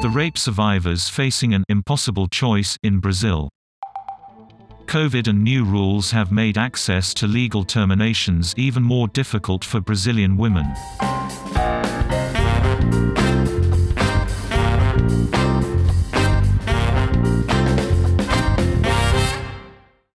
The rape survivors facing an impossible choice in Brazil. COVID and new rules have made access to legal terminations even more difficult for Brazilian women.